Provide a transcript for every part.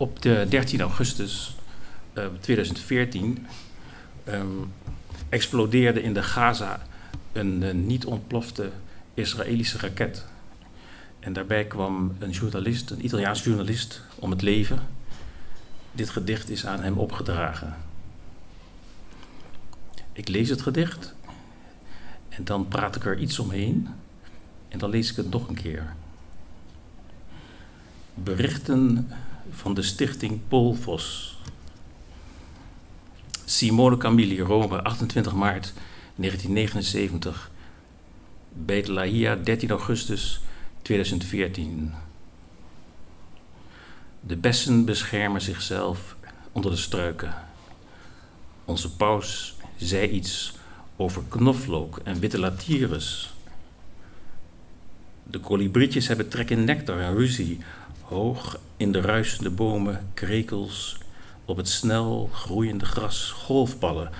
Op de 13 augustus uh, 2014 um, explodeerde in de Gaza een uh, niet ontplofte Israëlische raket. En daarbij kwam een journalist, een Italiaans journalist, om het leven. Dit gedicht is aan hem opgedragen. Ik lees het gedicht en dan praat ik er iets omheen en dan lees ik het nog een keer. Berichten van de stichting Polvos. Simone Camilli, Rome, 28 maart 1979. Beit Lahia, 13 augustus 2014. De bessen beschermen zichzelf onder de struiken. Onze paus zei iets over knoflook en witte latyrus. De kolibrietjes hebben trek in nectar en ruzie. Hoog in de ruisende bomen, krekels, op het snel groeiende gras, golfballen.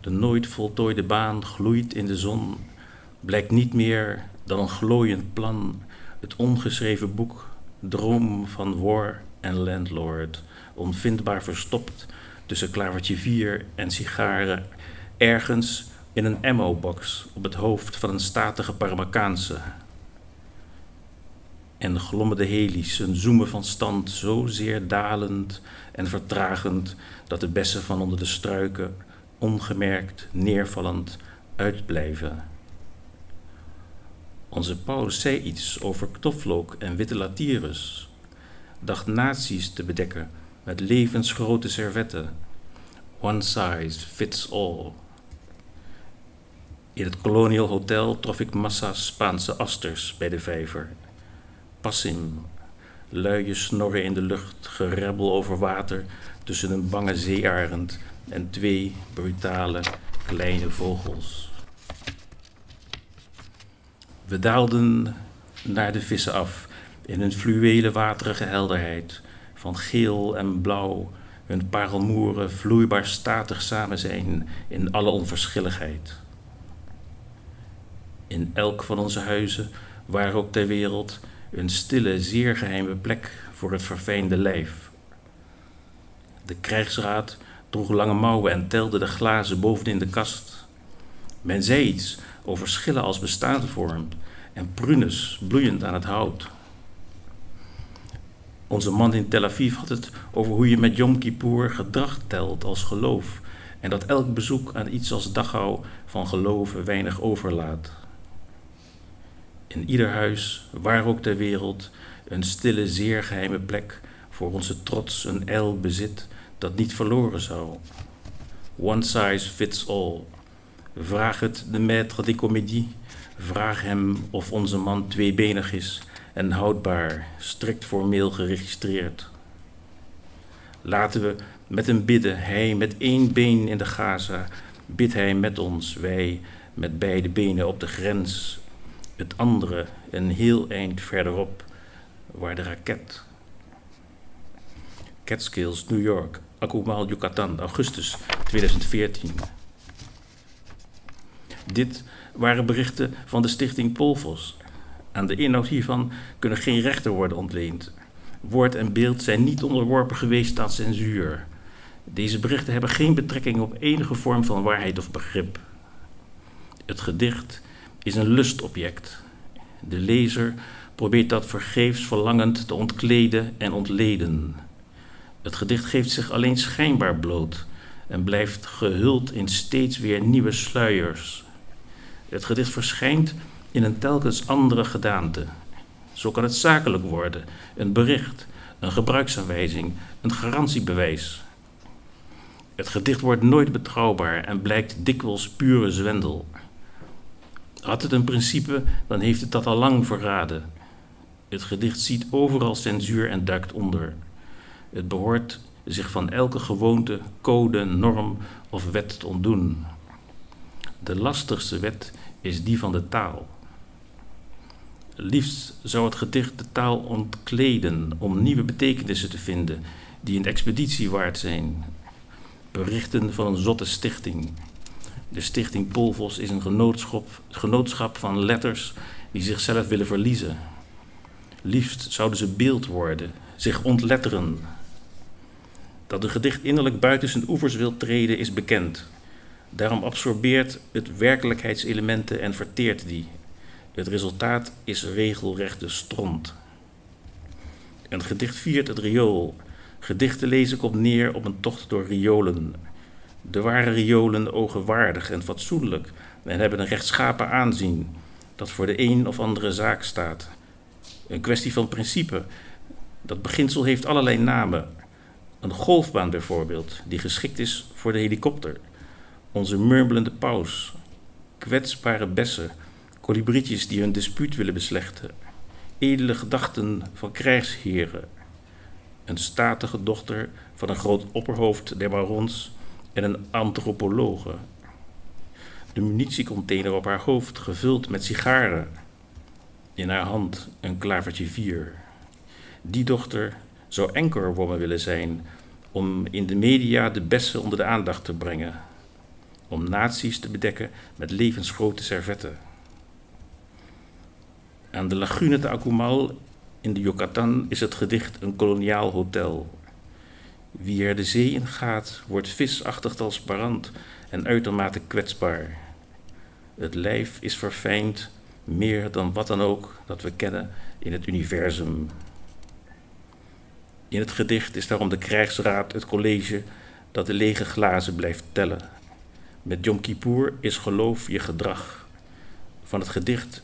De nooit voltooide baan gloeit in de zon, blijkt niet meer dan een glooiend plan, het ongeschreven boek, droom van war en landlord, onvindbaar verstopt tussen klavertje vier en sigaren, ergens in een ammo-box op het hoofd van een statige Paramacaanse. En glommen de heli's, een zoemen van stand, zo zeer dalend en vertragend dat de bessen van onder de struiken, ongemerkt, neervallend, uitblijven. Onze paus zei iets over knoflook en witte latyrus, dacht nazi's te bedekken met levensgrote servetten. One size fits all. In het Colonial Hotel trof ik massa Spaanse asters bij de vijver. Passim, luie snorren in de lucht, gerebbel over water tussen een bange zeearend en twee brutale kleine vogels. We daalden naar de vissen af in hun fluwelen waterige helderheid, van geel en blauw, hun parelmoeren vloeibaar statig samen zijn in alle onverschilligheid. In elk van onze huizen, waar ook ter wereld, een stille, zeer geheime plek voor het verfijnde lijf. De krijgsraad droeg lange mouwen en telde de glazen bovenin de kast. Men zei iets over schillen als bestaansvorm en prunes bloeiend aan het hout. Onze man in Tel Aviv had het over hoe je met Yom Kippur gedrag telt als geloof en dat elk bezoek aan iets als Dachau van geloven weinig overlaat in ieder huis, waar ook ter wereld, een stille, zeer geheime plek voor onze trots, een el bezit dat niet verloren zou. One size fits all. Vraag het de maître de comédie. Vraag hem of onze man tweebenig is en houdbaar, strikt formeel geregistreerd. Laten we met hem bidden, hij met één been in de Gaza, bidt hij met ons, wij met beide benen op de grens het andere een heel eind verderop, waar de raket. Catskills, New York, Akumal, Yucatan, augustus 2014. Dit waren berichten van de stichting Polvos. Aan de inhoud hiervan kunnen geen rechten worden ontleend. Woord en beeld zijn niet onderworpen geweest aan censuur. Deze berichten hebben geen betrekking op enige vorm van waarheid of begrip. Het gedicht is een lustobject. De lezer probeert dat vergeefs verlangend te ontkleden en ontleden. Het gedicht geeft zich alleen schijnbaar bloot en blijft gehuld in steeds weer nieuwe sluiers. Het gedicht verschijnt in een telkens andere gedaante. Zo kan het zakelijk worden, een bericht, een gebruiksaanwijzing, een garantiebewijs. Het gedicht wordt nooit betrouwbaar en blijkt dikwijls pure zwendel. Had het een principe, dan heeft het dat al lang verraden. Het gedicht ziet overal censuur en duikt onder. Het behoort zich van elke gewoonte, code, norm of wet te ontdoen. De lastigste wet is die van de taal. Liefst zou het gedicht de taal ontkleden om nieuwe betekenissen te vinden die een expeditie waard zijn. Berichten van een zotte stichting, de stichting Polvos is een genootschap, genootschap van letters die zichzelf willen verliezen. Liefst zouden ze beeld worden, zich ontletteren. Dat een gedicht innerlijk buiten zijn oevers wil treden is bekend. Daarom absorbeert het werkelijkheidselementen en verteert die. Het resultaat is regelrechte stront. Een gedicht viert het riool. Gedichten lezen komt neer op een tocht door riolen. De ware riolen ogen waardig en fatsoenlijk en hebben een rechtschapen aanzien dat voor de een of andere zaak staat. Een kwestie van principe. Dat beginsel heeft allerlei namen. Een golfbaan bijvoorbeeld, die geschikt is voor de helikopter. Onze murmelende paus. Kwetsbare bessen, kolibrietjes die hun dispuut willen beslechten. Edele gedachten van krijgsheren. Een statige dochter van een groot opperhoofd der barons en een antropologe. De munitiecontainer op haar hoofd gevuld met sigaren. In haar hand een klavertje vier. Die dochter zou enkerwoman willen zijn om in de media de bessen onder de aandacht te brengen. Om naties te bedekken met levensgrote servetten. Aan de lagune de Akumal in de Yucatan is het gedicht een koloniaal hotel. Wie er de zee in gaat, wordt visachtig transparant en uitermate kwetsbaar. Het lijf is verfijnd meer dan wat dan ook dat we kennen in het universum. In het gedicht is daarom de krijgsraad het college dat de lege glazen blijft tellen. Met Yom Kippur is geloof je gedrag. Van het gedicht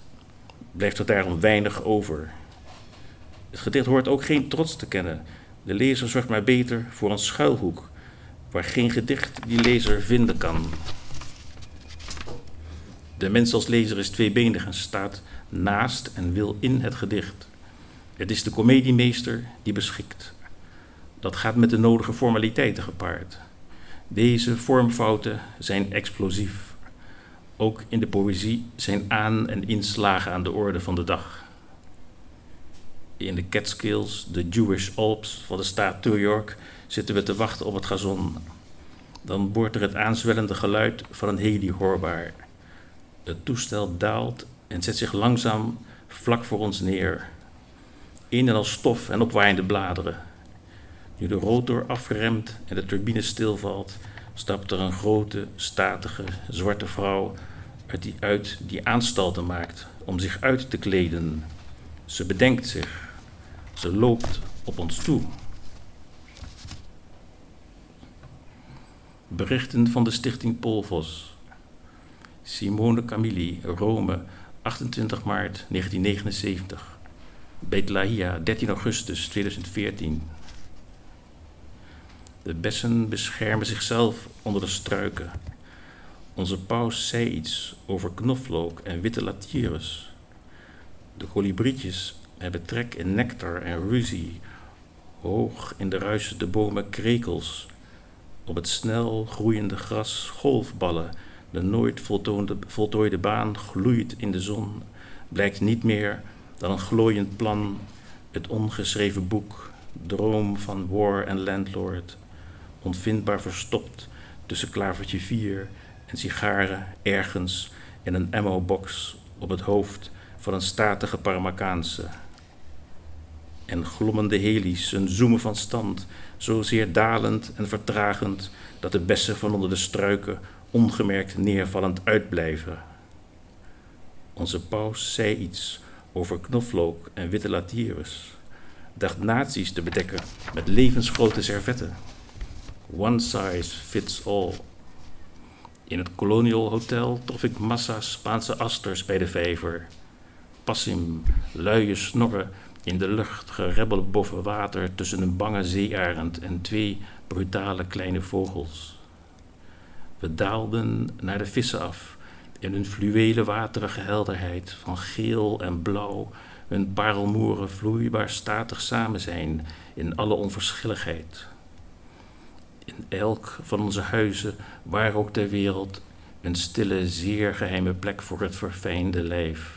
blijft er daarom weinig over. Het gedicht hoort ook geen trots te kennen. De lezer zorgt maar beter voor een schuilhoek, waar geen gedicht die lezer vinden kan. De mens als lezer is tweebenig en staat naast en wil in het gedicht. Het is de comediemeester die beschikt. Dat gaat met de nodige formaliteiten gepaard. Deze vormfouten zijn explosief. Ook in de poëzie zijn aan- en inslagen aan de orde van de dag. In de Catskills, de Jewish Alps van de staat New York, zitten we te wachten op het gazon. Dan wordt er het aanzwellende geluid van een heli hoorbaar. Het toestel daalt en zet zich langzaam vlak voor ons neer. In en al stof en opwaaiende bladeren. Nu de rotor afremt en de turbine stilvalt, stapt er een grote, statige, zwarte vrouw uit die, uit die aanstalten maakt om zich uit te kleden. Ze bedenkt zich. Ze loopt op ons toe. Berichten van de stichting Polvos. Simone Camilli, Rome, 28 maart 1979. Betlahia, 13 augustus 2014. De bessen beschermen zichzelf onder de struiken. Onze paus zei iets over knoflook en witte latires. De kolibrietjes hebben trek in nectar en ruzie. Hoog in de ruisende bomen krekels. Op het snel groeiende gras golfballen de nooit voltooide baan gloeit in de zon, blijkt niet meer dan een glooiend plan, het ongeschreven boek, droom van war en landlord, onvindbaar verstopt tussen klavertje 4 en sigaren ergens in een ammo-box op het hoofd van een statige Parmakaanse. En glommende heli's, een zoemen van stand, zozeer dalend en vertragend dat de bessen van onder de struiken ongemerkt neervallend uitblijven. Onze paus zei iets over knoflook en witte latires, dacht nazi's te bedekken met levensgrote servetten. One size fits all. In het Colonial Hotel trof ik massa Spaanse asters bij de vijver. Passim, luie snorren in de lucht, gerebbeld boven water tussen een bange zeearend en twee brutale kleine vogels. We daalden naar de vissen af in hun fluwelen waterige helderheid van geel en blauw, hun parelmoeren vloeibaar statig samen zijn in alle onverschilligheid. In elk van onze huizen, waar ook ter wereld, een stille, zeer geheime plek voor het verfijnde lijf.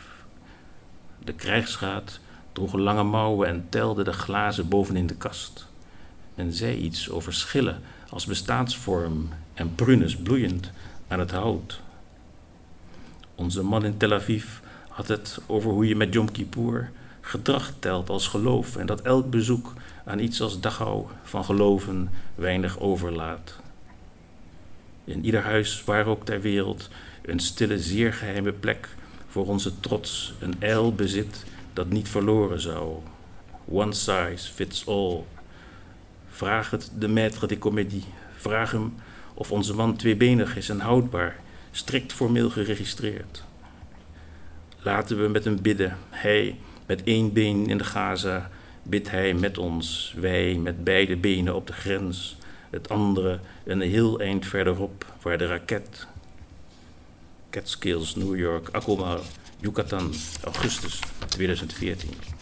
De krijgsraad droeg lange mouwen en telde de glazen bovenin de kast. Men zei iets over schillen als bestaansvorm en prunus bloeiend aan het hout. Onze man in Tel Aviv had het over hoe je met Yom Kippur gedrag telt als geloof en dat elk bezoek aan iets als Dachau van geloven weinig overlaat. In ieder huis, waar ook ter wereld, een stille, zeer geheime plek voor onze trots, een ijl bezit dat niet verloren zou. One size fits all. Vraag het de maître de comédie. Vraag hem of onze man tweebenig is en houdbaar, strikt formeel geregistreerd. Laten we met hem bidden. Hij met één been in de Gaza, bidt hij met ons, wij met beide benen op de grens, het andere een heel eind verderop, waar de raket. Catskills, New York, Akoma, Yucatan, augustus 2014.